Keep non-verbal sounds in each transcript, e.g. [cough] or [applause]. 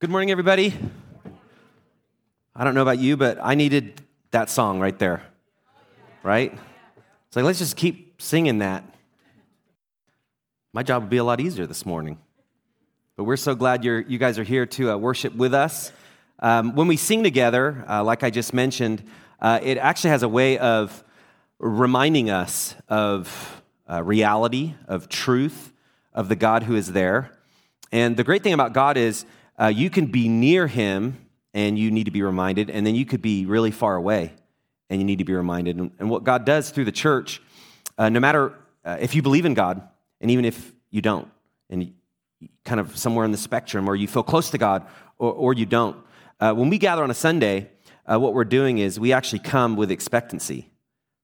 Good morning, everybody. I don't know about you, but I needed that song right there, right? It's like, let's just keep singing that. My job would be a lot easier this morning. But we're so glad you're, you guys are here to uh, worship with us. Um, when we sing together, uh, like I just mentioned, uh, it actually has a way of reminding us of uh, reality, of truth, of the God who is there. And the great thing about God is uh, you can be near Him and you need to be reminded, and then you could be really far away and you need to be reminded. And, and what God does through the church, uh, no matter uh, if you believe in God, and even if you don't, and kind of somewhere in the spectrum, or you feel close to God or, or you don't, uh, when we gather on a Sunday, uh, what we're doing is we actually come with expectancy.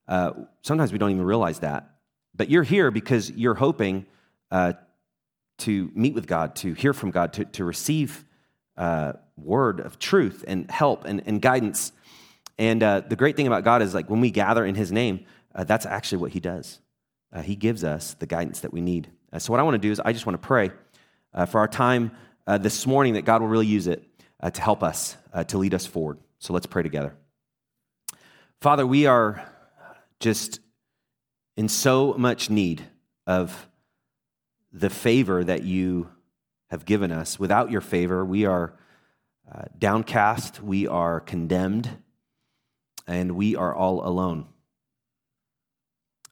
Uh, sometimes we don't even realize that. But you're here because you're hoping to meet with God, to hear from God, to, to receive uh, word of truth and help and, and guidance. And uh, the great thing about God is like when we gather in His name, uh, that's actually what He does. Uh, he gives us the guidance that we need. Uh, so what I want to do is I just want to pray uh, for our time this morning that God will really use it to help us, to lead us forward. So let's pray together. Father, we are just in so much need of the favor that you have given us. Without your favor, we are uh, downcast, we are condemned, and we are all alone.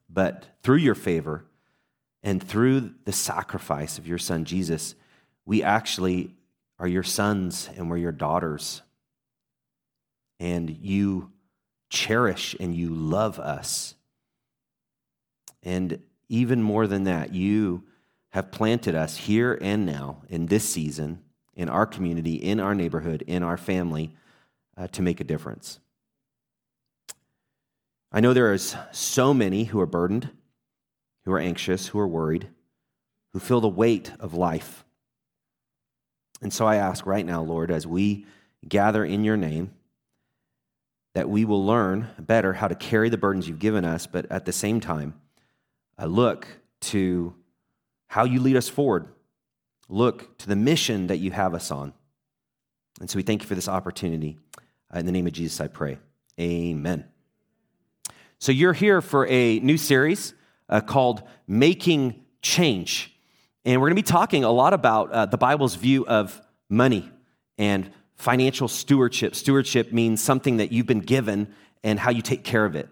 But through your favor and through the sacrifice of your son Jesus, we actually are your sons and we're your daughters. And you cherish and you love us. And even more than that, you have planted us here and now in this season, in our community, in our neighborhood, in our family, uh, to make a difference. I know there is so many who are burdened, who are anxious, who are worried, who feel the weight of life. And so I ask right now, Lord, as we gather in your name, that we will learn better how to carry the burdens you've given us, but at the same time, I look to how you lead us forward. Look to the mission that you have us on. And so we thank you for this opportunity. Uh, in the name of Jesus, I pray. Amen. So you're here for a new series uh, called Making Change. And we're going to be talking a lot about uh, the Bible's view of money and financial stewardship. Stewardship means something that you've been given and how you take care of it.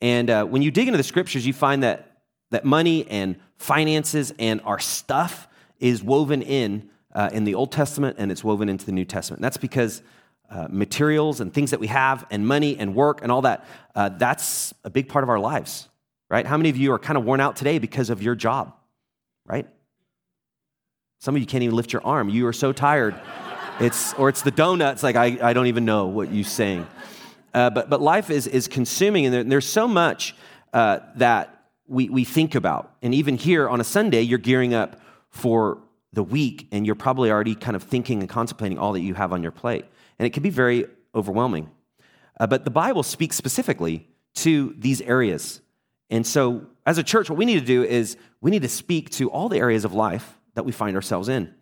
And uh, when you dig into the scriptures, you find that that money and finances and our stuff is woven in uh, in the Old Testament and it's woven into the New Testament. That's because uh, materials and things that we have and money and work and all that, uh, that's a big part of our lives, right? How many of you are kind of worn out today because of your job, right? Some of you can't even lift your arm. You are so tired. It's, or it's the donuts, like I, I don't even know what you're saying. Uh, but, but life is, is consuming, and there, there's so much uh, that we, we think about. And even here on a Sunday, you're gearing up for the week and you're probably already kind of thinking and contemplating all that you have on your plate. And it can be very overwhelming. Uh, but the Bible speaks specifically to these areas. And so, as a church, what we need to do is we need to speak to all the areas of life that we find ourselves in.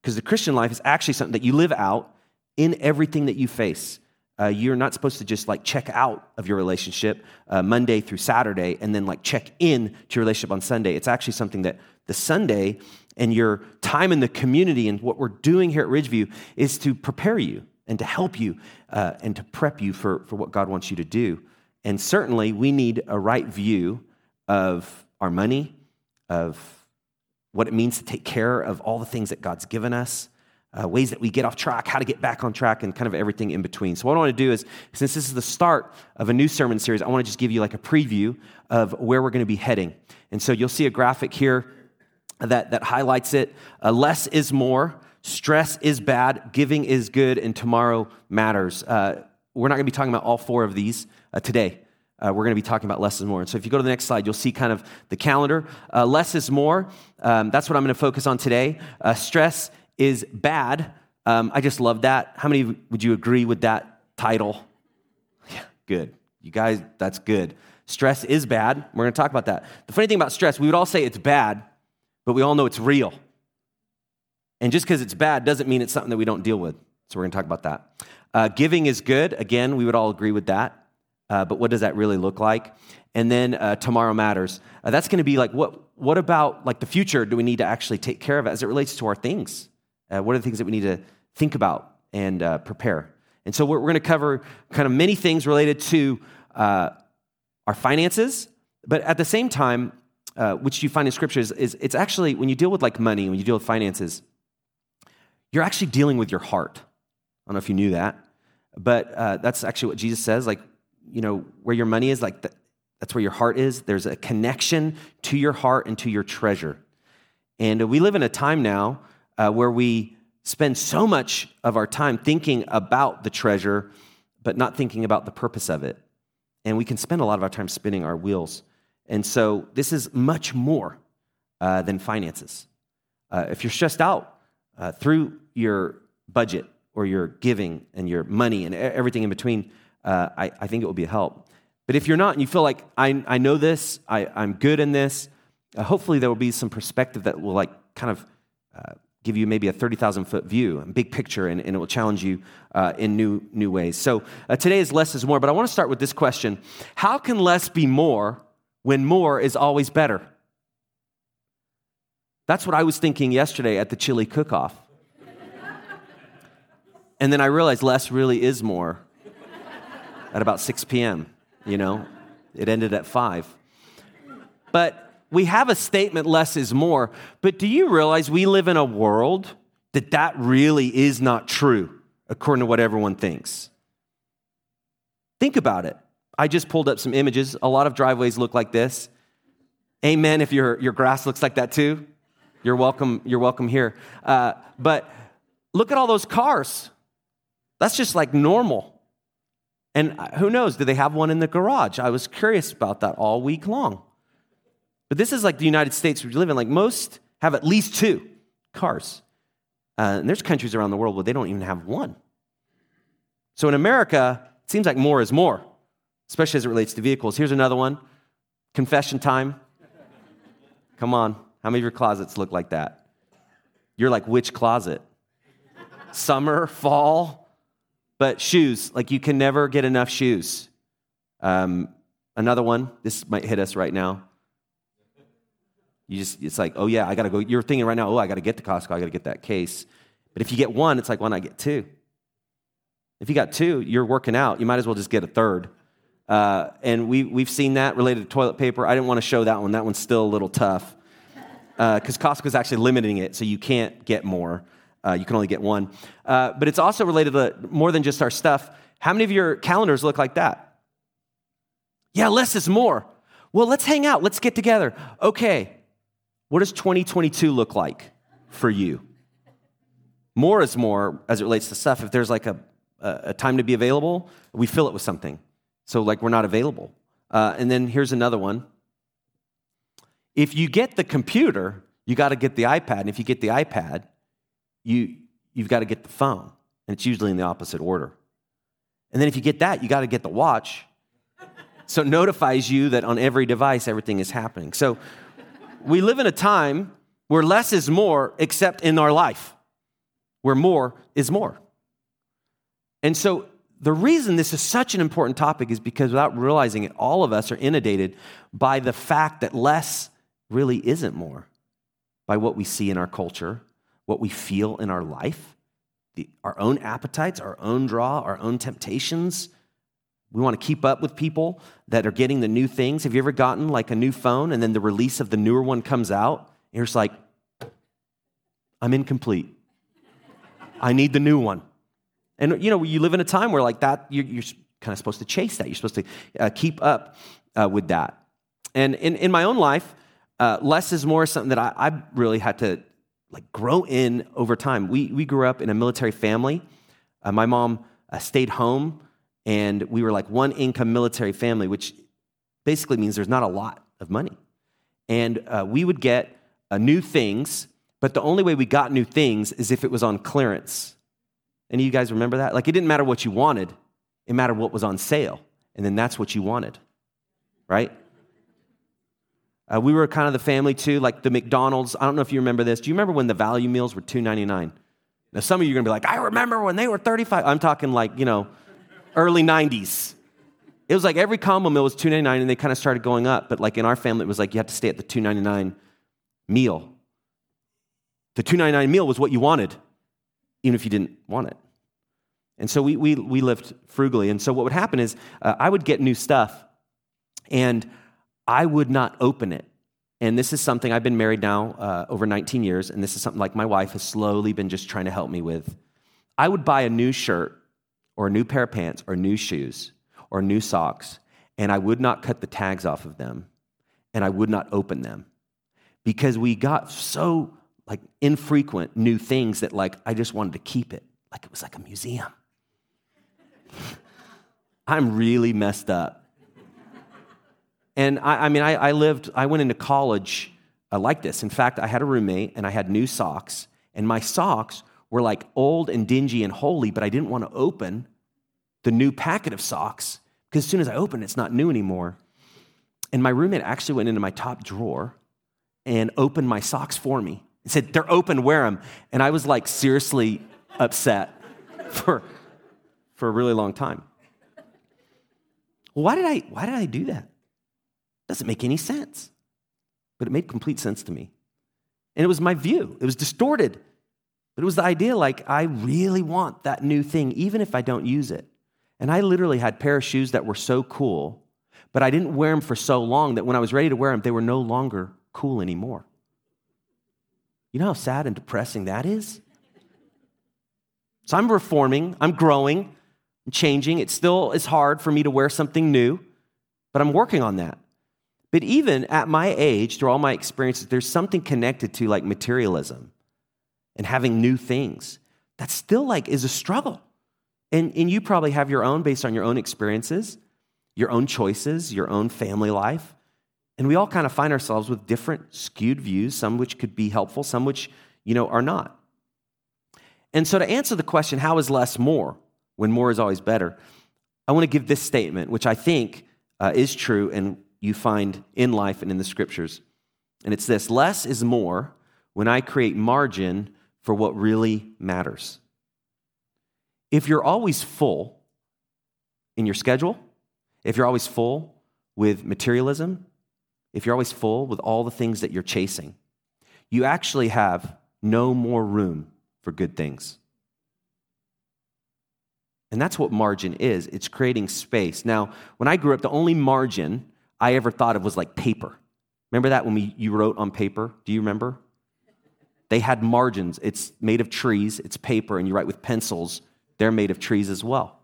Because the Christian life is actually something that you live out in everything that you face. Uh, you're not supposed to just like check out of your relationship uh, Monday through Saturday and then like check in to your relationship on Sunday. It's actually something that the Sunday and your time in the community and what we're doing here at Ridgeview is to prepare you and to help you uh, and to prep you for, for what God wants you to do. And certainly, we need a right view of our money, of what it means to take care of all the things that God's given us, uh, ways that we get off track, how to get back on track, and kind of everything in between. So, what I want to do is, since this is the start of a new sermon series, I want to just give you like a preview of where we're going to be heading. And so, you'll see a graphic here that, that highlights it. Uh, less is more, stress is bad, giving is good, and tomorrow matters. Uh, we're not going to be talking about all four of these uh, today. Uh, we're going to be talking about less is more. And so if you go to the next slide, you'll see kind of the calendar. Uh, less is more. Um, that's what I'm going to focus on today. Uh, stress is bad. Um, I just love that. How many would you agree with that title? Yeah, good. You guys, that's good. Stress is bad. We're going to talk about that. The funny thing about stress, we would all say it's bad, but we all know it's real. And just because it's bad doesn't mean it's something that we don't deal with. So we're going to talk about that. Uh, giving is good. Again, we would all agree with that. Uh, but what does that really look like? And then uh, tomorrow matters. Uh, that's going to be like what? What about like the future? Do we need to actually take care of it as it relates to our things? Uh, what are the things that we need to think about and uh, prepare? And so we're, we're going to cover kind of many things related to uh, our finances, but at the same time, which you find in scriptures, is it's actually when you deal with like money, when you deal with finances, you're actually dealing with your heart. I don't know if you knew that, but that's actually what Jesus says. Like you know, where your money is, like the, that's where your heart is. There's a connection to your heart and to your treasure. And we live in a time now uh, where we spend so much of our time thinking about the treasure, but not thinking about the purpose of it. And we can spend a lot of our time spinning our wheels. And so this is much more uh, than finances. Uh, if you're stressed out uh, through your budget or your giving and your money and everything in between, uh, I, I, think it will be a help. But if you're not and you feel like I, I know this, I, I'm good in this, uh, hopefully there will be some perspective that will like kind of uh, give you maybe a 30,000 foot view, a big picture, and, and, it will challenge you uh, in new, new ways. So uh, today is less is more, but I want to start with this question How can less be more when more is always better? That's what I was thinking yesterday at the chili cook off. and then I realized less really is more at about 6 p.m., you know? It ended at 5. But we have a statement less is more, but do you realize we live in a world that that really is not true according to what everyone thinks? Think about it. I just pulled up some images. A lot of driveways look like this. Amen if your, your grass looks like that too. You're welcome, you're welcome here. Uh, but look at all those cars. That's just like normal. And who knows, do they have one in the garage? I was curious about that all week long. But this is like the United States we live in. Like most have at least two cars. Uh, and there's countries around the world where they don't even have one. So in America, it seems like more is more, especially as it relates to vehicles. Here's another one confession time. Come on. How many of your closets look like that? You're like, which closet? Summer, fall, but shoes, like you can never get enough shoes. Um, another one, this might hit us right now. You just, it's like, oh yeah, I gotta go. You're thinking right now, oh, I gotta get to Costco, I gotta get that case. But if you get one, it's like, why not get two? If you got two, you're working out. You might as well just get a third. Uh, and we, we've seen that related to toilet paper. I didn't want to show that one. That one's still a little tough because uh, Costco's actually limiting it, so you can't get more. Uh, you can only get one. Uh, but it's also related to more than just our stuff. How many of your calendars look like that? Yeah, less is more. Well, let's hang out. Let's get together. Okay, what does 2022 look like for you? More is more as it relates to stuff. If there's like a, a time to be available, we fill it with something. So, like, we're not available. Uh, and then here's another one. If you get the computer, you got to get the iPad. And if you get the iPad, you, you've got to get the phone, and it's usually in the opposite order. And then if you get that, you got to get the watch. So it notifies you that on every device everything is happening. So we live in a time where less is more, except in our life, where more is more. And so the reason this is such an important topic is because without realizing it, all of us are inundated by the fact that less really isn't more, by what we see in our culture, what we feel in our life, the, our own appetites, our own draw, our own temptations. We want to keep up with people that are getting the new things. Have you ever gotten like a new phone and then the release of the newer one comes out? And you're just like, I'm incomplete. I need the new one. And you know, you live in a time where like that, you're, you're kind of supposed to chase that. You're supposed to uh, keep up uh, with that. And in, in my own life, uh, less is more is something that I, I really had to like grow in over time. We, we grew up in a military family. Uh, my mom uh, stayed home, and we were like one income military family, which basically means there's not a lot of money. And uh, we would get uh, new things, but the only way we got new things is if it was on clearance. Any of you guys remember that? Like it didn't matter what you wanted, it mattered what was on sale. And then that's what you wanted, right? Uh, we were kind of the family too, like the McDonald's. I don't know if you remember this. Do you remember when the value meals were $2.99? Now, some of you are going to be like, I remember when they were 35. I'm talking like, you know, early 90s. It was like every combo meal was $2.99 and they kind of started going up. But like in our family, it was like you had to stay at the $2.99 meal. The $2.99 meal was what you wanted, even if you didn't want it. And so we, we, we lived frugally. And so what would happen is uh, I would get new stuff and I would not open it. And this is something I've been married now uh, over 19 years, and this is something like my wife has slowly been just trying to help me with. I would buy a new shirt or a new pair of pants or new shoes or new socks, and I would not cut the tags off of them, and I would not open them because we got so like infrequent new things that like I just wanted to keep it like it was like a museum. [laughs] I'm really messed up. And I, I mean, I, I, lived, I went into college uh, like this. In fact, I had a roommate and I had new socks, and my socks were like old and dingy and holey, but I didn't want to open the new packet of socks because as soon as I open it, it's not new anymore. And my roommate actually went into my top drawer and opened my socks for me and said, They're open, wear them. And I was like seriously upset [laughs] for, for a really long time. Why did I, why did I do that? Doesn't make any sense. But it made complete sense to me. And it was my view, it was distorted. But it was the idea like, I really want that new thing, even if I don't use it. And I literally had pair of shoes that were so cool, but I didn't wear them for so long that when I was ready to wear them, they were no longer cool anymore. You know how sad and depressing that is? So I'm reforming, I'm growing, I'm changing. It still is hard for me to wear something new, but I'm working on that. But even at my age, through all my experiences, there's something connected to like materialism and having new things. That still like is a struggle. And, and you probably have your own based on your own experiences, your own choices, your own family life. And we all kind of find ourselves with different skewed views, some which could be helpful, some which, you know, are not. And so to answer the question, how is less more when more is always better? I want to give this statement, which I think uh, is true and you find in life and in the scriptures. And it's this less is more when I create margin for what really matters. If you're always full in your schedule, if you're always full with materialism, if you're always full with all the things that you're chasing, you actually have no more room for good things. And that's what margin is it's creating space. Now, when I grew up, the only margin I ever thought of was like paper. Remember that when we, you wrote on paper? Do you remember? They had margins. It's made of trees, it's paper, and you write with pencils. They're made of trees as well.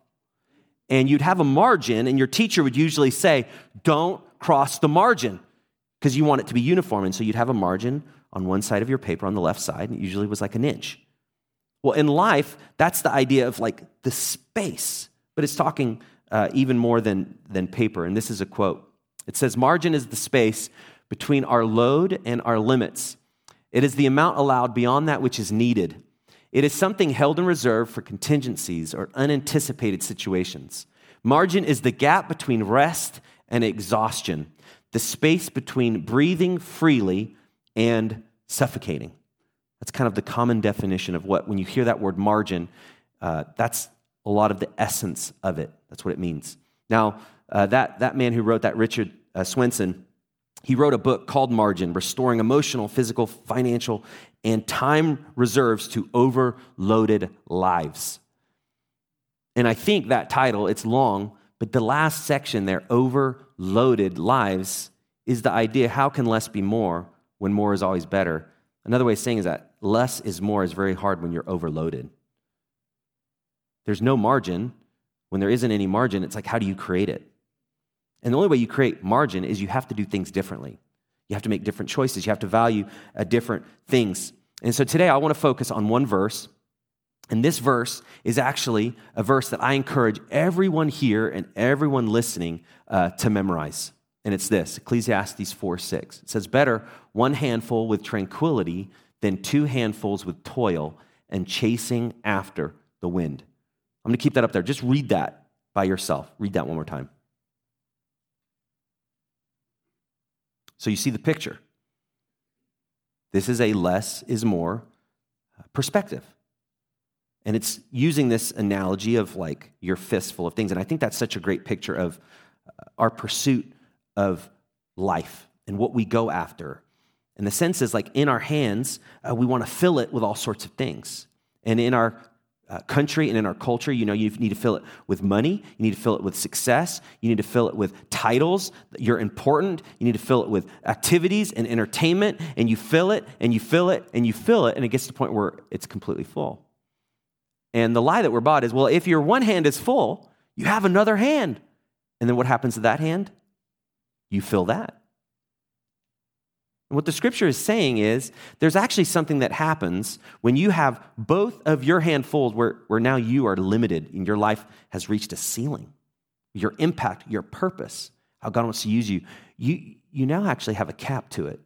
And you'd have a margin, and your teacher would usually say, Don't cross the margin, because you want it to be uniform. And so you'd have a margin on one side of your paper on the left side, and it usually was like an inch. Well, in life, that's the idea of like the space, but it's talking uh, even more than, than paper. And this is a quote it says, Margin is the space between our load and our limits. It is the amount allowed beyond that which is needed. It is something held in reserve for contingencies or unanticipated situations. Margin is the gap between rest and exhaustion, the space between breathing freely and suffocating. That's kind of the common definition of what, when you hear that word margin, uh, that's a lot of the essence of it. That's what it means. Now, uh, that, that man who wrote that, Richard uh, Swenson, he wrote a book called Margin Restoring Emotional, Physical, Financial, and Time Reserves to Overloaded Lives. And I think that title, it's long, but the last section there, Overloaded Lives, is the idea how can less be more when more is always better? Another way of saying is that less is more is very hard when you're overloaded. There's no margin. When there isn't any margin, it's like, how do you create it? And the only way you create margin is you have to do things differently. You have to make different choices. You have to value uh, different things. And so today I want to focus on one verse. And this verse is actually a verse that I encourage everyone here and everyone listening uh, to memorize. And it's this Ecclesiastes 4 6. It says, Better one handful with tranquility than two handfuls with toil and chasing after the wind. I'm going to keep that up there. Just read that by yourself. Read that one more time. So you see the picture. This is a less is more perspective. And it's using this analogy of like your fist full of things. And I think that's such a great picture of uh, our pursuit of life and what we go after. And the sense is like in our hands, uh, we want to fill it with all sorts of things. And in our uh, country and in our culture, you know, you need to fill it with money. You need to fill it with success. You need to fill it with titles. You're important. You need to fill it with activities and entertainment. And you fill it and you fill it and you fill it. And it gets to the point where it's completely full. And the lie that we're bought is well, if your one hand is full, you have another hand. And then what happens to that hand? You fill that. What the scripture is saying is there's actually something that happens when you have both of your handfuls where, where now you are limited and your life has reached a ceiling. Your impact, your purpose, how God wants to use you, you, you now actually have a cap to it.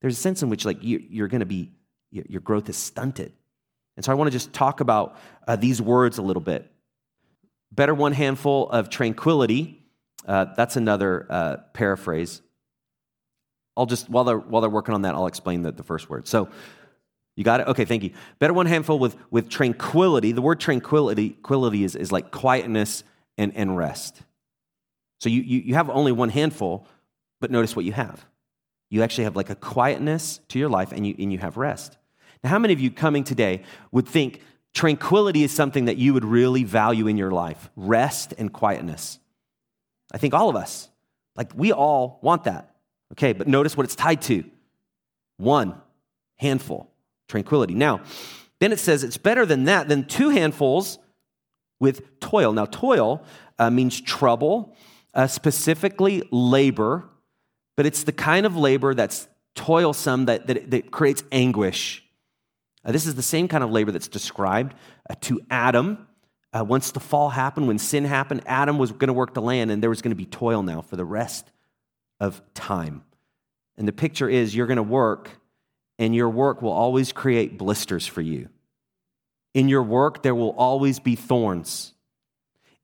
There's a sense in which like you, you're going to be, your growth is stunted. And so I want to just talk about uh, these words a little bit. Better one handful of tranquility. Uh, that's another uh, paraphrase. I'll just, while they're, while they're working on that, I'll explain the, the first word. So, you got it? Okay, thank you. Better one handful with, with tranquility. The word tranquility, tranquility is, is like quietness and, and rest. So you, you, you have only one handful, but notice what you have. You actually have like a quietness to your life and you, and you have rest. Now, how many of you coming today would think tranquility is something that you would really value in your life? Rest and quietness. I think all of us, like we all want that. Okay, but notice what it's tied to one handful, tranquility. Now, then it says it's better than that, than two handfuls with toil. Now, toil uh, means trouble, uh, specifically labor, but it's the kind of labor that's toilsome, that, that, that creates anguish. Uh, this is the same kind of labor that's described uh, to Adam. Uh, once the fall happened, when sin happened, Adam was going to work the land, and there was going to be toil now for the rest of time. And the picture is you're going to work, and your work will always create blisters for you. In your work, there will always be thorns.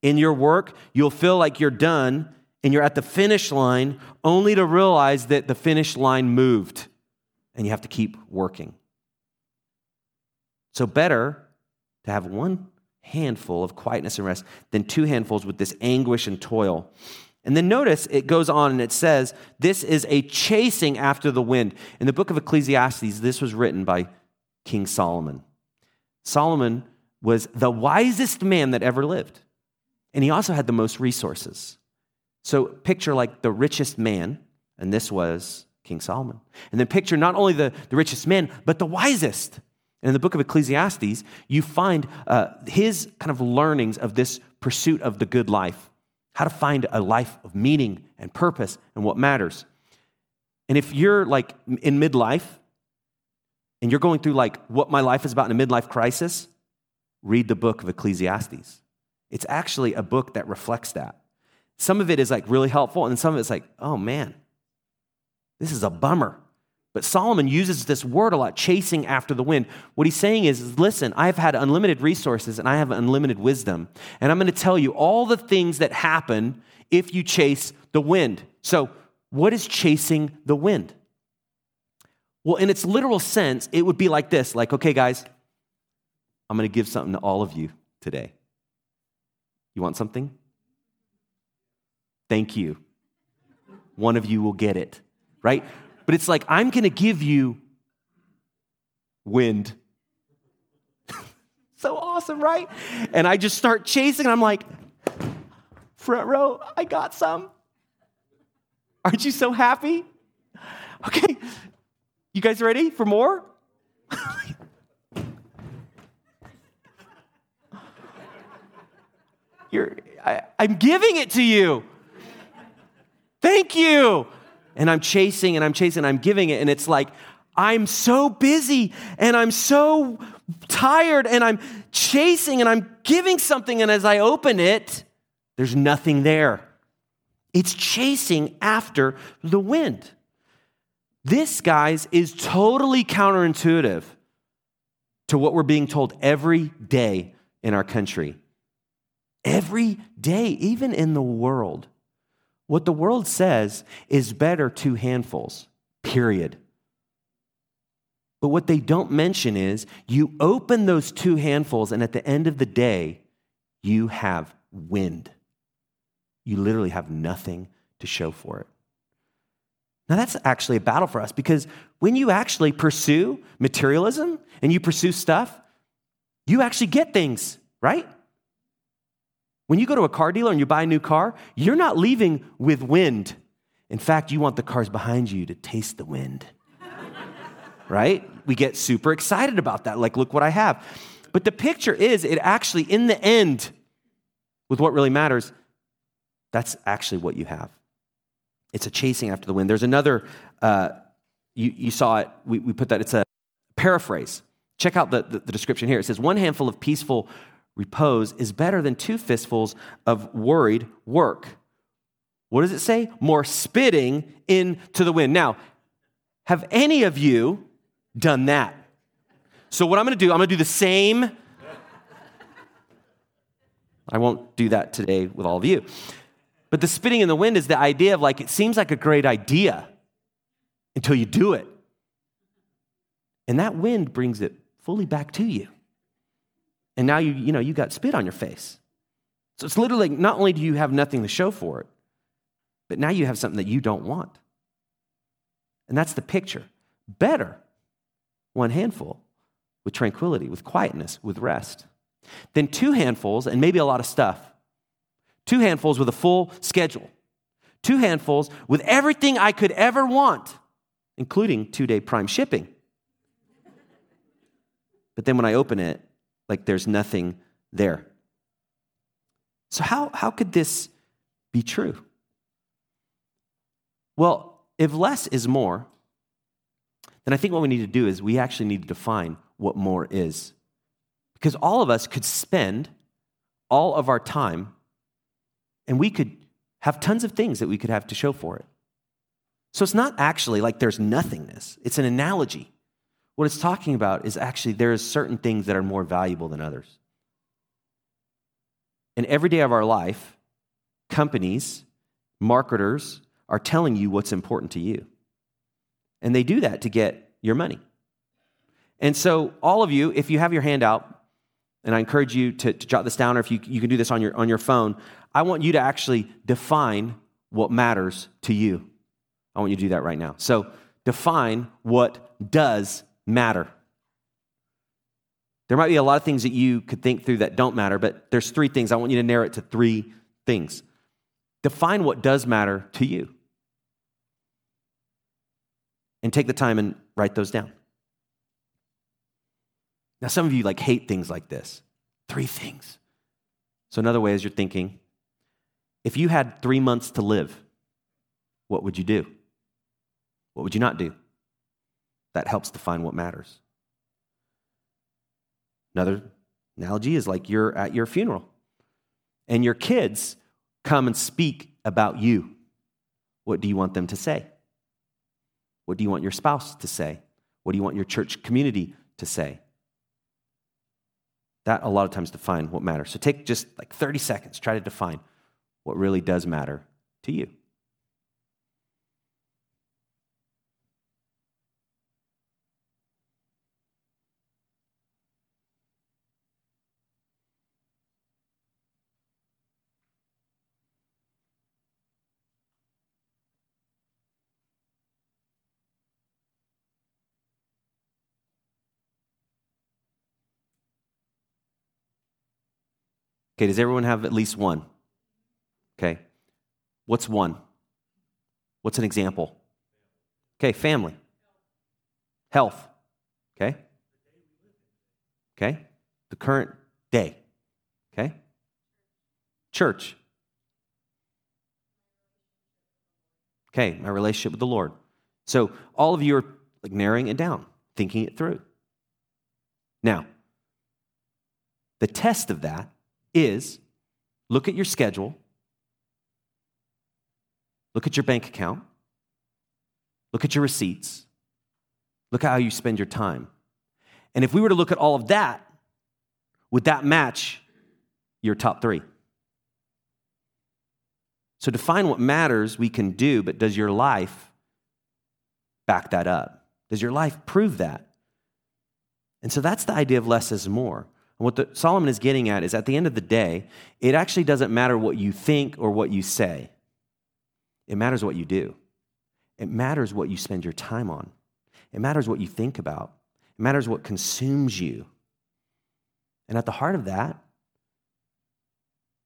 In your work, you'll feel like you're done and you're at the finish line only to realize that the finish line moved and you have to keep working. So, better to have one handful of quietness and rest than two handfuls with this anguish and toil. And then notice it goes on and it says, This is a chasing after the wind. In the book of Ecclesiastes, this was written by King Solomon. Solomon was the wisest man that ever lived, and he also had the most resources. So picture like the richest man, and this was King Solomon. And then picture not only the, the richest man, but the wisest. And in the book of Ecclesiastes, you find uh, his kind of learnings of this pursuit of the good life how to find a life of meaning and purpose and what matters. And if you're like in midlife and you're going through like what my life is about in a midlife crisis, read the book of Ecclesiastes. It's actually a book that reflects that. Some of it is like really helpful, and some of it's like, oh man, this is a bummer. But Solomon uses this word a lot, chasing after the wind. What he's saying is, listen, I've had unlimited resources and I have unlimited wisdom. And I'm going to tell you all the things that happen if you chase the wind. So, what is chasing the wind? Well, in its literal sense, it would be like this like, okay, guys, I'm going to give something to all of you today. You want something? Thank you. One of you will get it, right? But it's like, I'm going to give you wind. [laughs] so awesome, right? And I just start chasing, and I'm like, front row, I got some. Aren't you so happy? Okay, you guys ready for more? [laughs] You're, I, I'm giving it to you. Thank you and I'm chasing and I'm chasing, and I'm giving it, and it's like, I'm so busy and I'm so tired and I'm chasing and I'm giving something, and as I open it, there's nothing there. It's chasing after the wind. This, guys, is totally counterintuitive to what we're being told every day in our country. Every day, even in the world, What the world says is better two handfuls, period. But what they don't mention is you open those two handfuls, and at the end of the day, you have wind. You literally have nothing to show for it. Now, that's actually a battle for us because when you actually pursue materialism and you pursue stuff, you actually get things, right? When you go to a car dealer and you buy a new car, you're not leaving with wind. In fact, you want the cars behind you to taste the wind. [laughs] right? We get super excited about that. Like, look what I have. But the picture is, it actually, in the end, with what really matters, that's actually what you have. It's a chasing after the wind. There's another, uh, you, you saw it, we, we put that, it's a paraphrase. Check out the, the, the description here. It says, One handful of peaceful repose is better than two fistfuls of worried work. What does it say? More spitting into the wind. Now, have any of you done that? So, what I'm to do, I'm to do the same. I won't do that today with all of you. But the spitting in the wind is the idea of like, it seems like a great idea until you do it. And that wind brings it fully back to you and now you, you know, you got spit on your face. So it's literally not only do you have nothing to show for it, but now you have something that you don't want. And that's the picture. Better one handful with tranquility, with quietness, with rest, than two handfuls and maybe a lot of stuff. Two handfuls with a full schedule. Two handfuls with everything I could ever want, including two day prime shipping. But then when I open it, like there's nothing there. So, how, how could this be true? Well, if less is more, then I think what we need to do is we actually need to define what more is. Because all of us could spend all of our time and we could have tons of things that we could have to show for it. So it's not actually like there's nothingness, it's an analogy. What it's talking about is actually there are certain things that are more valuable than others. And every day of our life, companies, marketers are telling you what's important to you. And they do that to get your money. And so, all of you, if you have your hand out, and I encourage you to, to jot this down, or if you, you can do this on your, on your phone, I want you to actually define what matters to you. I want you to do that right now. So, define what does matter. There might be a lot of things that you could think through that don't matter, but there's three things. I want you to narrow it to three things. Define what does matter to you. And take the time and write those down. Now, some of you like hate things like this. Three things. So, another way is you're thinking, if you had three months to live, what would you do? What would you not do? That helps define what matters. Another analogy is like you're at your funeral and your kids come and speak about you. What do you want them to say? What do you want your spouse to say? What do you want your church community to say? That a lot of times define what matters. So take just like 30 seconds, try to define what really does matter to you. Okay, does everyone have at least one? Okay. What's one? What's an example? Okay, family. Health. Okay. Okay. The current day. Okay. Church. Okay, my relationship with the Lord. So all of you are like narrowing it down, thinking it through. Now, the test of that is look at your schedule, look at your bank account, look at your receipts, look at how you spend your time. And if we were to look at all of that, would that match your top three? So define what matters we can do, but does your life back that up? Does your life prove that? And so that's the idea of less is more. And what the, Solomon is getting at is at the end of the day, it actually doesn't matter what you think or what you say. It matters what you do. It matters what you spend your time on. It matters what you think about. It matters what consumes you. And at the heart of that,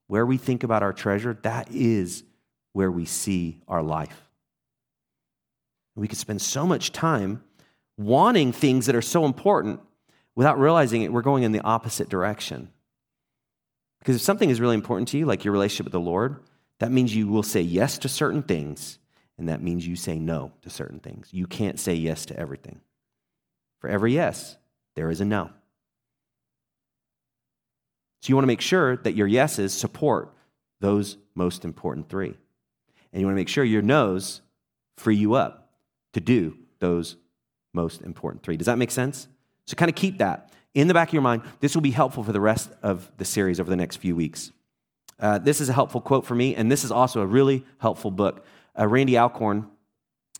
where we think about our treasure, that is where we see our life. We could spend so much time wanting things that are so important without realizing it, we're going in the opposite direction. Because if something is really important to you, like your relationship with the Lord, that means you will say yes to certain things, and that means you say no to certain things. You can't say yes to everything. For every yes, there is a no. So you want to make sure that your yeses support those most important three. And you want to make sure your no's free you up to do those most important three. Does that make sense? So kind of keep that in the back of your mind. This will be helpful for the rest of the series over the next few weeks. Uh, this is a helpful quote for me, and this is also a really helpful book. Uh, Randy Alcorn,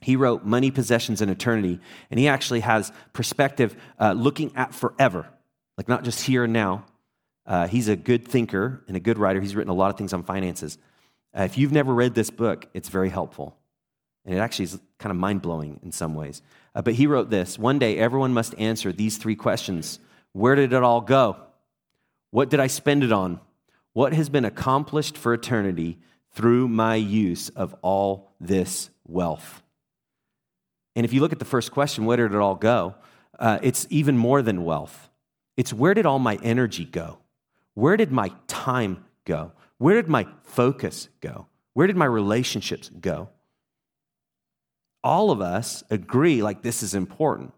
he wrote Money, Possessions, and Eternity, and he actually has perspective uh, looking at forever, like not just here and now. Uh, he's a good thinker and a good writer. He's written a lot of things on finances. Uh, if you've never read this book, it's very helpful. And it actually is kind of mind blowing in some ways. Uh, but he wrote this One day, everyone must answer these three questions Where did it all go? What did I spend it on? What has been accomplished for eternity through my use of all this wealth? And if you look at the first question, where did it all go? Uh, it's even more than wealth. It's where did all my energy go? Where did my time go? Where did my focus go? Where did my relationships go? All of us agree like this is important,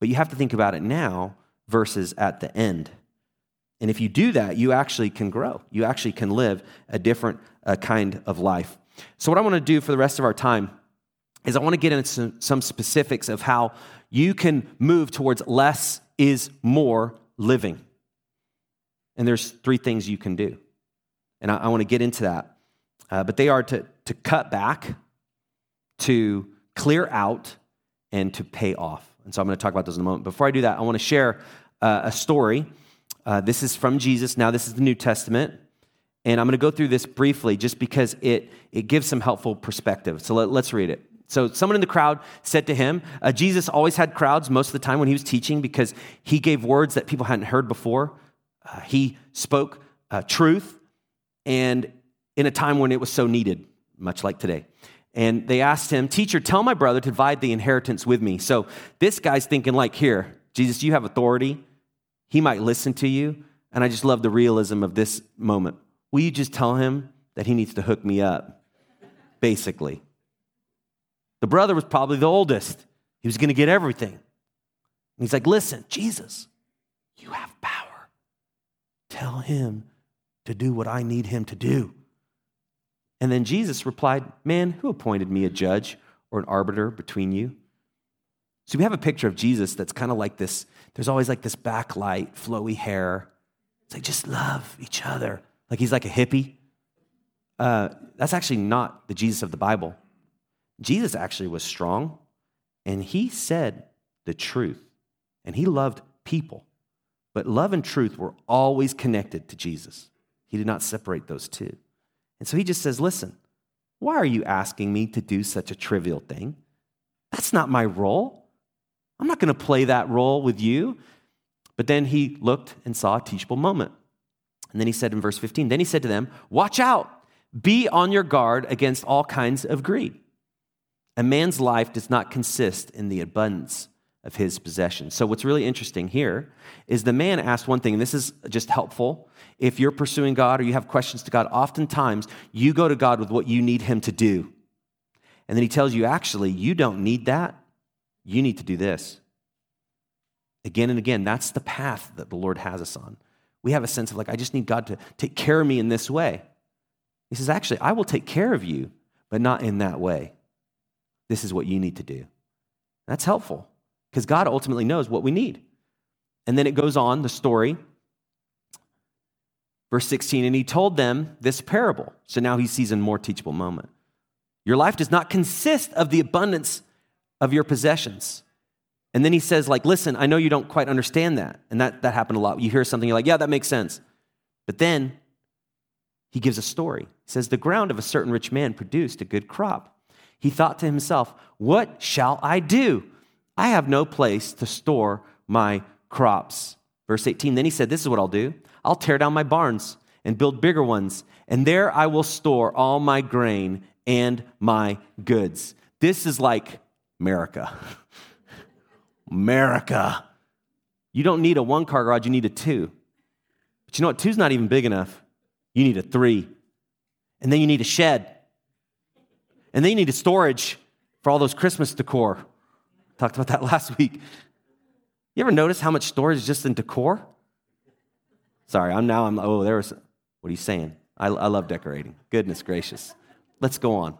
but you have to think about it now versus at the end. And if you do that, you actually can grow. You actually can live a different uh, kind of life. So, what I want to do for the rest of our time is I want to get into some, some specifics of how you can move towards less is more living. And there's three things you can do. And I, I want to get into that. Uh, but they are to, to cut back, to clear out, and to pay off. And so I'm going to talk about those in a moment. Before I do that, I want to share uh, a story. Uh, this is from Jesus. Now, this is the New Testament. And I'm going to go through this briefly just because it, it gives some helpful perspective. So let, us read it. So, someone in the crowd said to him, uh, Jesus always had crowds most of the time when he was teaching because he gave words that people hadn't heard before. Uh, he spoke uh, truth and in a time when it was so needed, much like today. And they asked him, Teacher, tell my brother to divide the inheritance with me. So this guy's thinking, like, here, Jesus, you have authority. He might listen to you. And I just love the realism of this moment. Will you just tell him that he needs to hook me up? Basically. The brother was probably the oldest. He was going to get everything. And he's like, Listen, Jesus, you have power. Tell him to do what I need him to do. And then Jesus replied, Man, who appointed me a judge or an arbiter between you? So we have a picture of Jesus that's kind of like this. There's always like this backlight, flowy hair. It's like, just love each other. Like he's like a hippie. Uh, that's actually not the Jesus of the Bible. Jesus actually was strong and he said the truth and he loved people. But love and truth were always connected to Jesus. He did not separate those two. And so he just says, Listen, why are you asking me to do such a trivial thing? That's not my role. I'm not going to play that role with you. But then he looked and saw a teachable moment. And then he said in verse 15, Then he said to them, Watch out, be on your guard against all kinds of greed. A man's life does not consist in the abundance of his possessions. So, what's really interesting here is the man asked one thing, and this is just helpful. If you're pursuing God or you have questions to God, oftentimes you go to God with what you need him to do. And then he tells you, actually, you don't need that. You need to do this. Again and again, that's the path that the Lord has us on. We have a sense of like, I just need God to take care of me in this way. He says, actually, I will take care of you, but not in that way. This is what you need to do. That's helpful because God ultimately knows what we need. And then it goes on, the story. Verse 16, and he told them this parable. So now he sees a more teachable moment. Your life does not consist of the abundance of your possessions. And then he says, like, listen, I know you don't quite understand that. And that, that happened a lot. You hear something, you're like, yeah, that makes sense. But then he gives a story. He says, The ground of a certain rich man produced a good crop. He thought to himself, What shall I do? I have no place to store my crops. Verse 18, then he said, This is what I'll do I'll tear down my barns and build bigger ones, and there I will store all my grain and my goods. This is like America. [laughs] America. You don't need a one car garage, you need a two. But you know what? Two's not even big enough. You need a three. And then you need a shed. And then you need a storage for all those Christmas decor. Talked about that [laughs] last week. You ever notice how much storage is just in decor? Sorry, I'm now, I'm, oh, there was, what are you saying? I, I love decorating. Goodness gracious. Let's go on.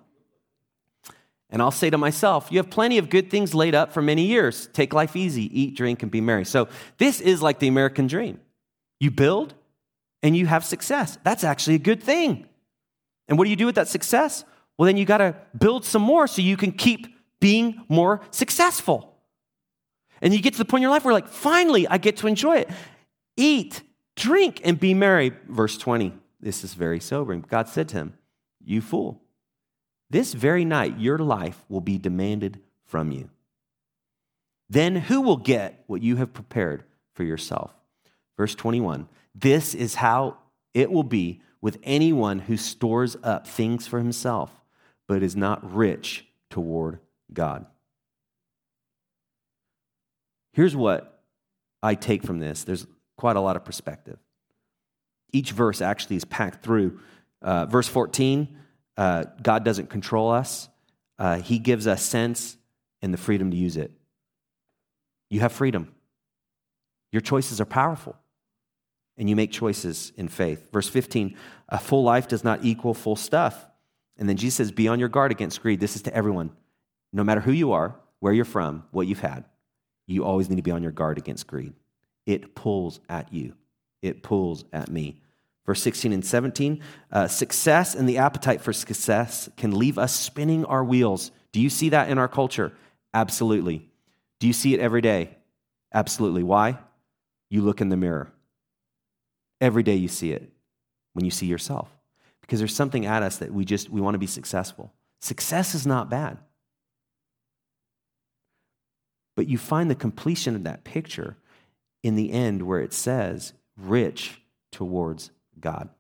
And I'll say to myself, You have plenty of good things laid up for many years. Take life easy, eat, drink, and be merry. So, this is like the American dream. You build and you have success. That's actually a good thing. And what do you do with that success? Well, then you got to build some more so you can keep being more successful. And you get to the point in your life where, like, finally, I get to enjoy it. Eat, drink, and be merry. Verse 20. This is very sobering. God said to him, You fool, this very night your life will be demanded from you. Then who will get what you have prepared for yourself? Verse 21 This is how it will be with anyone who stores up things for himself, but is not rich toward God. Here's what I take from this there's quite a lot of perspective. Each verse actually is packed through. Uh, verse 14, uh, God doesn't control us, uh, He gives us sense and the freedom to use it. You have freedom. Your choices are powerful, and you make choices in faith. Verse 15, a full life does not equal full stuff. And then Jesus says, Be on your guard against greed. This is to everyone. No matter who you are, where you're from, what you've had, you always need to be on your guard against greed. It pulls at you, it pulls at me. Verse 16 and 17 uh, success and the appetite for success can leave us spinning our wheels. Do you see that in our culture? Absolutely. Do you see it every day? Absolutely. Why? You look in the mirror. Every day you see it when you see yourself. Because there's something at us that we just we want to be successful. Success is not bad. But you find the completion of that picture in the end where it says, rich towards God.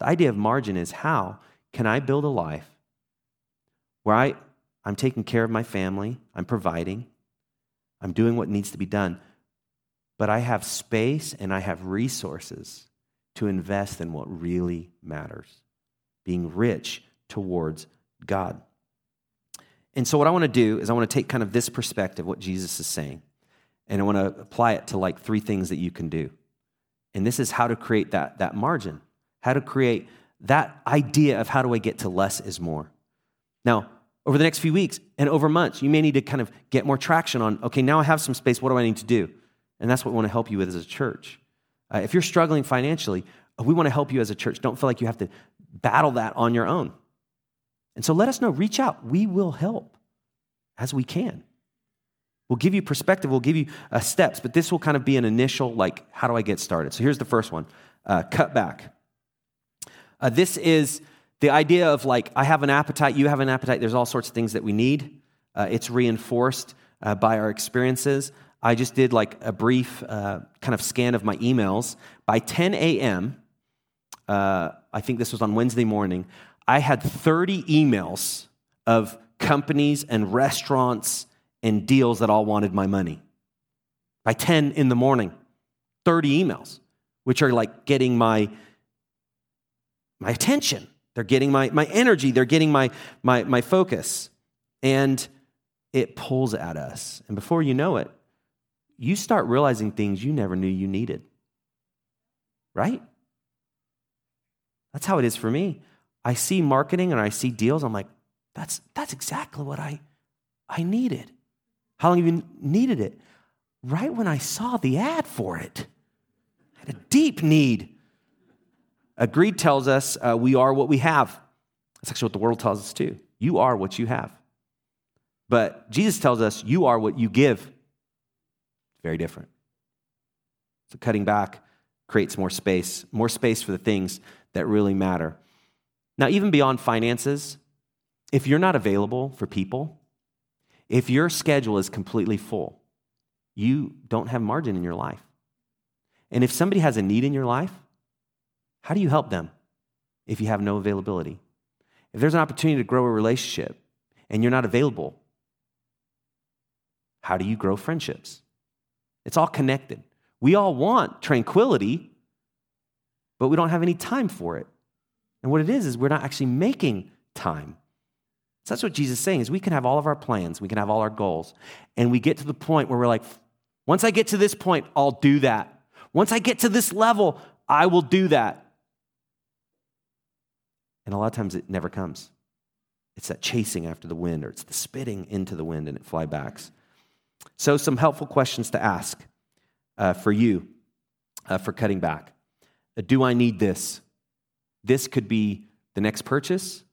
The idea of margin is how can I build a life where I, I'm taking care of my family, I'm providing, I'm doing what needs to be done, but I have space and I have resources to invest in what really matters, being rich towards God. And so, what I want to do is, I want to take kind of this perspective, what Jesus is saying, and I want to apply it to like three things that you can do. And this is how to create that, that margin, how to create that idea of how do I get to less is more. Now, over the next few weeks and over months, you may need to kind of get more traction on, okay, now I have some space, what do I need to do? And that's what we want to help you with as a church. Uh, if you're struggling financially, we want to help you as a church. Don't feel like you have to battle that on your own. And so let us know, reach out. We will help as we can. We'll give you perspective, we'll give you uh, steps, but this will kind of be an initial, like, how do I get started? So here's the first one uh, cut back. Uh, this is the idea of like, I have an appetite, you have an appetite, there's all sorts of things that we need. Uh, it's reinforced uh, by our experiences. I just did like a brief uh, kind of scan of my emails. By 10 a.m., I think this was on Wednesday morning, I had 30 emails of companies and restaurants and deals that all wanted my money. By 10 in the morning, 30 emails, which are like getting my, my attention. They're getting my, my energy. They're getting my, my, my focus. And it pulls at us. And before you know it, you start realizing things you never knew you needed. Right? That's how it is for me. I see marketing and I see deals, I'm like, that's, that's exactly what I, I needed. How long have you needed it? Right when I saw the ad for it. I had a deep need. Uh, greed tells us uh, we are what we have. That's actually what the world tells us too. You are what you have. But Jesus tells us you are what you give. Very different. So cutting back creates more space, more space for the things that really matter. Now, even beyond finances, if you're not available for people, if your schedule is completely full, you don't have margin in your life. And if somebody has a need in your life, how do you help them if you have no availability? If there's an opportunity to grow a relationship and you're not available, how do you grow friendships? It's all connected. We all want tranquility, but we don't have any time for it. And what it is, is we're not actually making time. So that's what Jesus is saying is we can have all of our plans, we can have all our goals, and we get to the point where we're like, once I get to this point, I'll do that. Once I get to this level, I will do that. And a lot of times it never comes. It's that chasing after the wind, or it's the spitting into the wind and it flybacks. So, some helpful questions to ask uh, for you uh, for cutting back. Uh, do I need this? This could be the next purchase.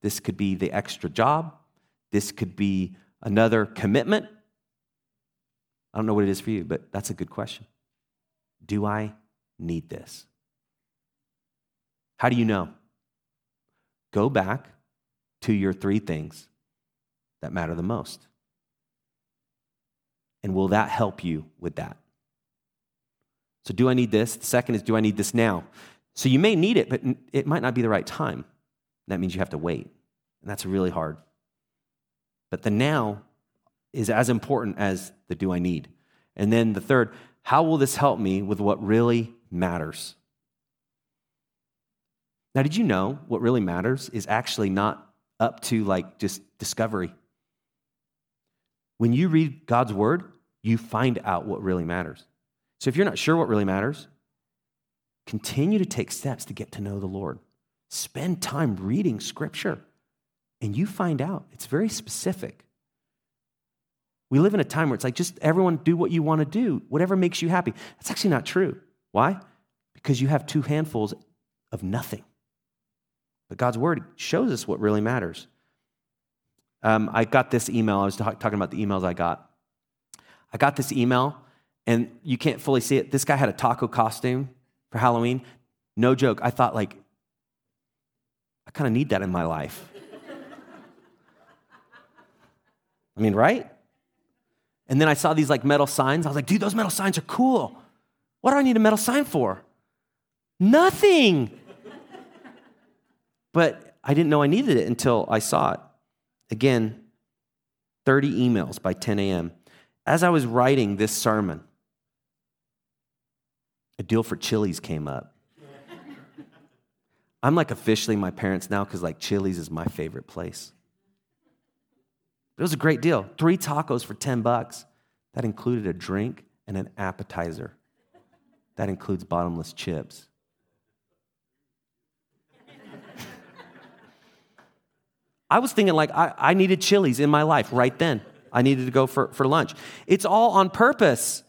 This could be the extra job. This could be another commitment. I don't know what it is for you, but that's a good question. Do I need this? How do you know? Go back to your three things that matter the most. And will that help you with that? So, do I need this? The second is, do I need this now? So, you may need it, but it might not be the right time. That means you have to wait. And that's really hard. But the now is as important as the do I need. And then the third, how will this help me with what really matters? Now, did you know what really matters is actually not up to like just discovery? When you read God's word, you find out what really matters. So if you're not sure what really matters, continue to take steps to get to know the Lord. Spend time reading scripture, and you find out. It's very specific. We live in a time where it's like just everyone do what you want to do, whatever makes you happy. That's actually not true. Why? Because you have two handfuls of nothing. But God's word shows us what really matters. Um, I got this email. I was talking about the emails I got. I got this email and you can't fully see it. This guy had a taco costume for Halloween. No joke. I thought, like, I kind of need that in my life. I mean, right? And then I saw these like metal signs. I was like, dude, those metal signs are cool. What do I need a metal sign for? Nothing. but I didn't know I needed it until I saw it. Again, 30 emails by 10 a.m. As I was writing this sermon, a deal for Chili's came up. I'm like officially my parents now because like Chili's is my favorite place. It was a great deal. Three tacos for 10 bucks. That included a drink and an appetizer. That includes bottomless chips. I was thinking like I, I needed Chili's in my life right then. I needed to go for, for lunch. It's all on purpose.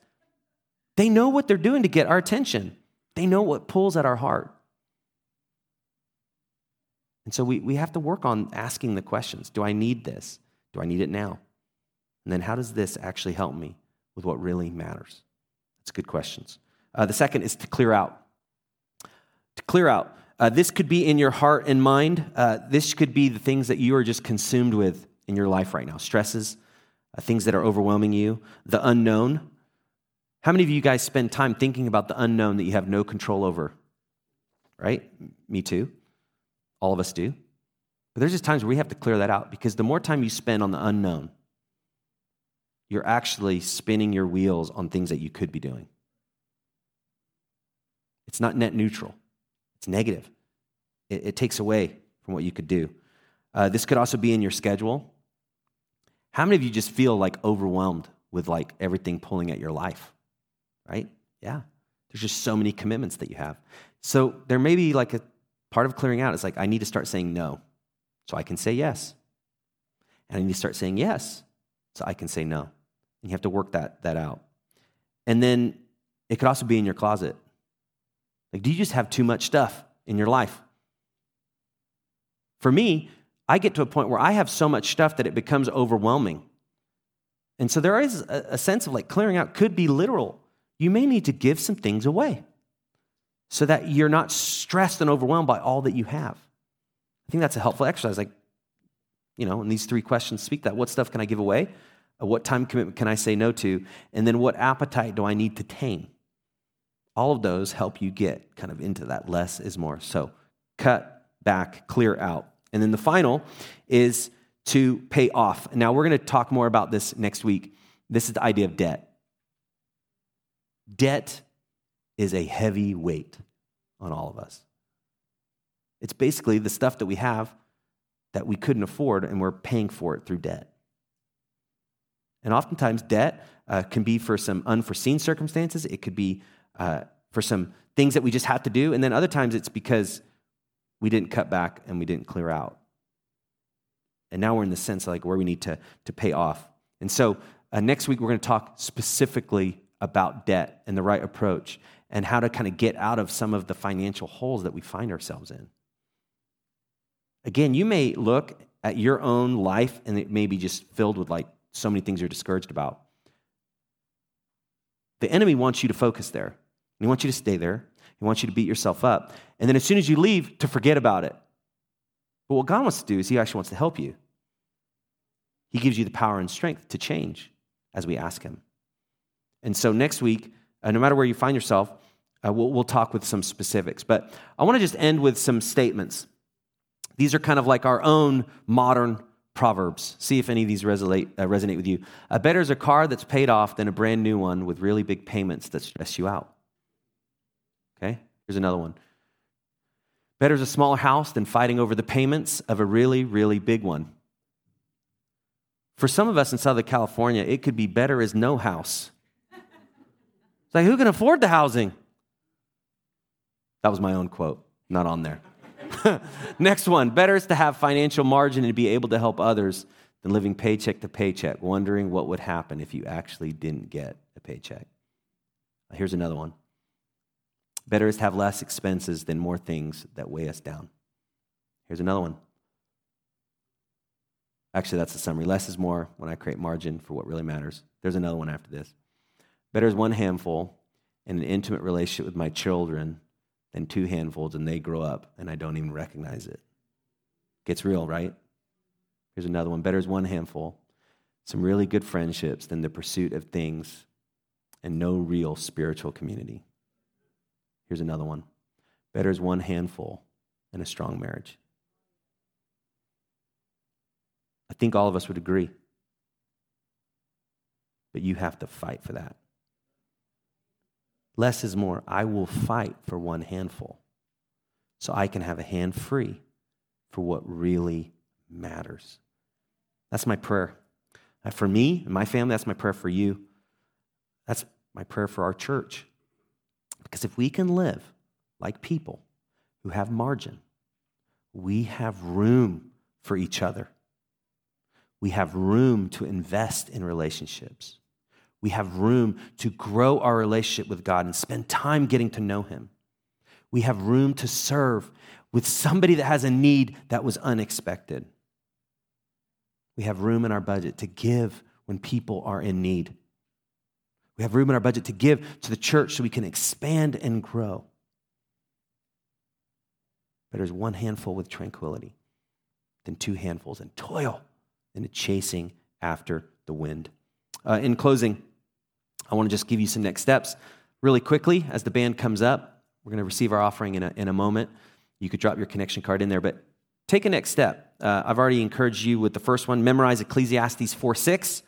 They know what they're doing to get our attention, they know what pulls at our heart. And so we, we have to work on asking the questions Do I need this? Do I need it now? And then how does this actually help me with what really matters? That's good questions. Uh, the second is to clear out. To clear out. Uh, this could be in your heart and mind. Uh, this could be the things that you are just consumed with in your life right now stresses, uh, things that are overwhelming you, the unknown. How many of you guys spend time thinking about the unknown that you have no control over? Right? Me too. All of us do. But there's just times where we have to clear that out because the more time you spend on the unknown, you're actually spinning your wheels on things that you could be doing. It's not net neutral, it's negative. It, it takes away from what you could do. Uh, this could also be in your schedule. How many of you just feel like overwhelmed with like everything pulling at your life? Right? Yeah. There's just so many commitments that you have. So there may be like a part of clearing out is like, I need to start saying no so I can say yes. And I need to start saying yes so I can say no. And you have to work that, that out. And then it could also be in your closet. Like, do you just have too much stuff in your life? For me, I get to a point where I have so much stuff that it becomes overwhelming. And so there is a, a sense of like clearing out could be literal. You may need to give some things away so that you're not stressed and overwhelmed by all that you have. I think that's a helpful exercise. Like, you know, and these three questions speak that. What stuff can I give away? Uh, what time commitment can I say no to? And then what appetite do I need to tame? All of those help you get kind of into that less is more. So cut back, clear out. And then the final is to pay off. Now, we're going to talk more about this next week. This is the idea of debt. Debt is a heavy weight on all of us. It's basically the stuff that we have that we couldn't afford, and we're paying for it through debt. And oftentimes, debt uh, can be for some unforeseen circumstances, it could be uh, for some things that we just have to do, and then other times it's because we didn't cut back and we didn't clear out. And now we're in the sense of like where we need to, to pay off. And so uh, next week, we're going to talk specifically about debt and the right approach and how to kind of get out of some of the financial holes that we find ourselves in. Again, you may look at your own life and it may be just filled with like so many things you're discouraged about. The enemy wants you to focus there. He wants you to stay there. He wants you to beat yourself up. And then as soon as you leave, to forget about it. But what God wants to do is He actually wants to help you. He gives you the power and strength to change as we ask Him. And so next week, uh, no matter where you find yourself, uh, we'll, we'll talk with some specifics. But I want to just end with some statements. These are kind of like our own modern proverbs. See if any of these resonate, uh, resonate with you. Uh, better is a car that's paid off than a brand new one with really big payments that stress you out. Okay, here's another one. Better is a smaller house than fighting over the payments of a really, really big one. For some of us in Southern California, it could be better as no house. Like, who can afford the housing? That was my own quote, not on there. [laughs] Next one better is to have financial margin and be able to help others than living paycheck to paycheck, wondering what would happen if you actually didn't get a paycheck. Here's another one better is to have less expenses than more things that weigh us down. Here's another one. Actually, that's the summary. Less is more when I create margin for what really matters. There's another one after this. Better is one handful and an intimate relationship with my children than two handfuls and they grow up and I don't even recognize it. Gets real, right? Here's another one. Better is one handful, some really good friendships than the pursuit of things and no real spiritual community. Here's another one. Better is one handful and a strong marriage. I think all of us would agree. But you have to fight for that. Less is more. I will fight for one handful so I can have a hand free for what really matters. That's my prayer. Uh, for me and my family, that's my prayer for you. That's my prayer for our church. Because if we can live like people who have margin, we have room for each other. We have room to invest in relationships we have room to grow our relationship with God and spend time getting to know Him. We have room to serve with somebody that has a need that was unexpected. We have room in our budget to give when people are in need. We have room in our budget to give to the church so we can expand and grow. Better is one handful with tranquility than two handfuls and toil and chasing after the wind. Uh, in closing, I want to just give you some next steps really quickly as the band comes up. We're going to receive our offering in a, in a moment. You could drop your connection card in there, but take a next step. Uh, I've already encouraged you with the first one memorize Ecclesiastes 4 6.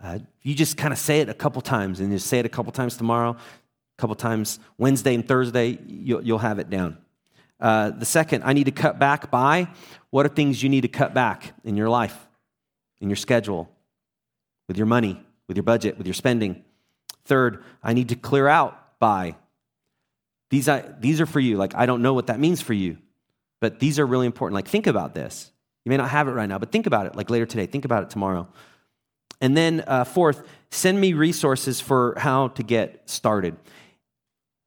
Uh, you just kind of say it a couple times and just say it a couple times tomorrow, a couple times Wednesday and Thursday, you'll, you'll have it down. Uh, the second, I need to cut back by what are things you need to cut back in your life, in your schedule, with your money, with your budget, with your spending. Third, I need to clear out by. These, I, these are for you. Like, I don't know what that means for you, but these are really important. Like, think about this. You may not have it right now, but think about it like later today. Think about it tomorrow. And then, uh, fourth, send me resources for how to get started.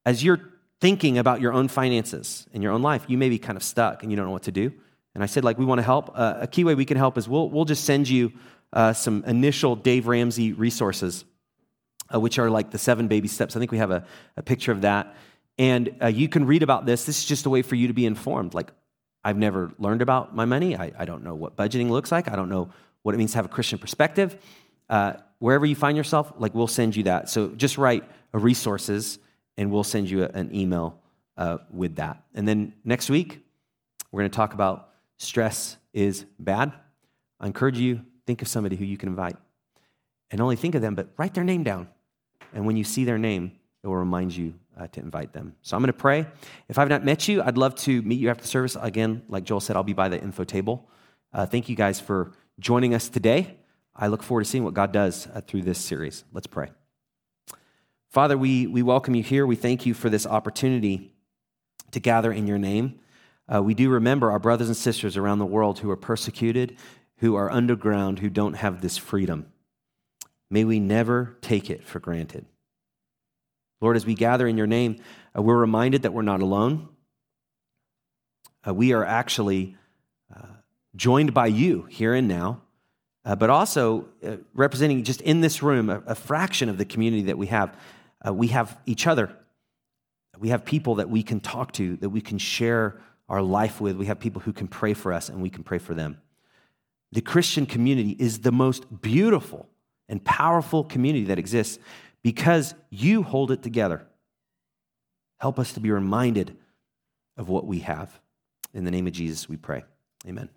As you're thinking about your own finances and your own life, you may be kind of stuck and you don't know what to do. And I said, like, we want to help. Uh, a key way we can help is we'll, we'll just send you uh, some initial Dave Ramsey resources, uh, which are like the seven baby steps. I think we have a, a picture of that. And uh, you can read about this. This is just a way for you to be informed. Like, I've never learned about my money. I, I don't know what budgeting looks like. I don't know what it means to have a Christian perspective. Uh, wherever you find yourself, like, we'll send you that. So just write resources and we'll send you a, an email uh, with that. And then next week, we're going to talk about stress is bad. I encourage you, think of somebody who you can invite. And only think of them, but write their name down. And when you see their name, it will remind you uh, to invite them. So I'm going to pray. If I've not met you, I'd love to meet you after the service. Again, like Joel said, I'll be by the info table. Uh, thank you guys for joining us today. I look forward to seeing what God does uh, through this series. Let's pray. Father, we, we welcome you here. We thank you for this opportunity to gather in your name. Uh, we do remember our brothers and sisters around the world who are persecuted, who are underground, who don't have this freedom. May we never take it for granted. Lord, as we gather in your name, uh, we're reminded that we're not alone. Uh, we are actually uh, joined by you here and now, uh, but also uh, representing just in this room a, a, fraction of the community that we have. Uh, we have each other. We have people that we can talk to, that we can share our life with. We have people who can pray for us, and we can pray for them. The Christian community is the most beautiful and powerful community that exists because you hold it together. Help us to be reminded of what we have. In the name of Jesus, we pray. Amen.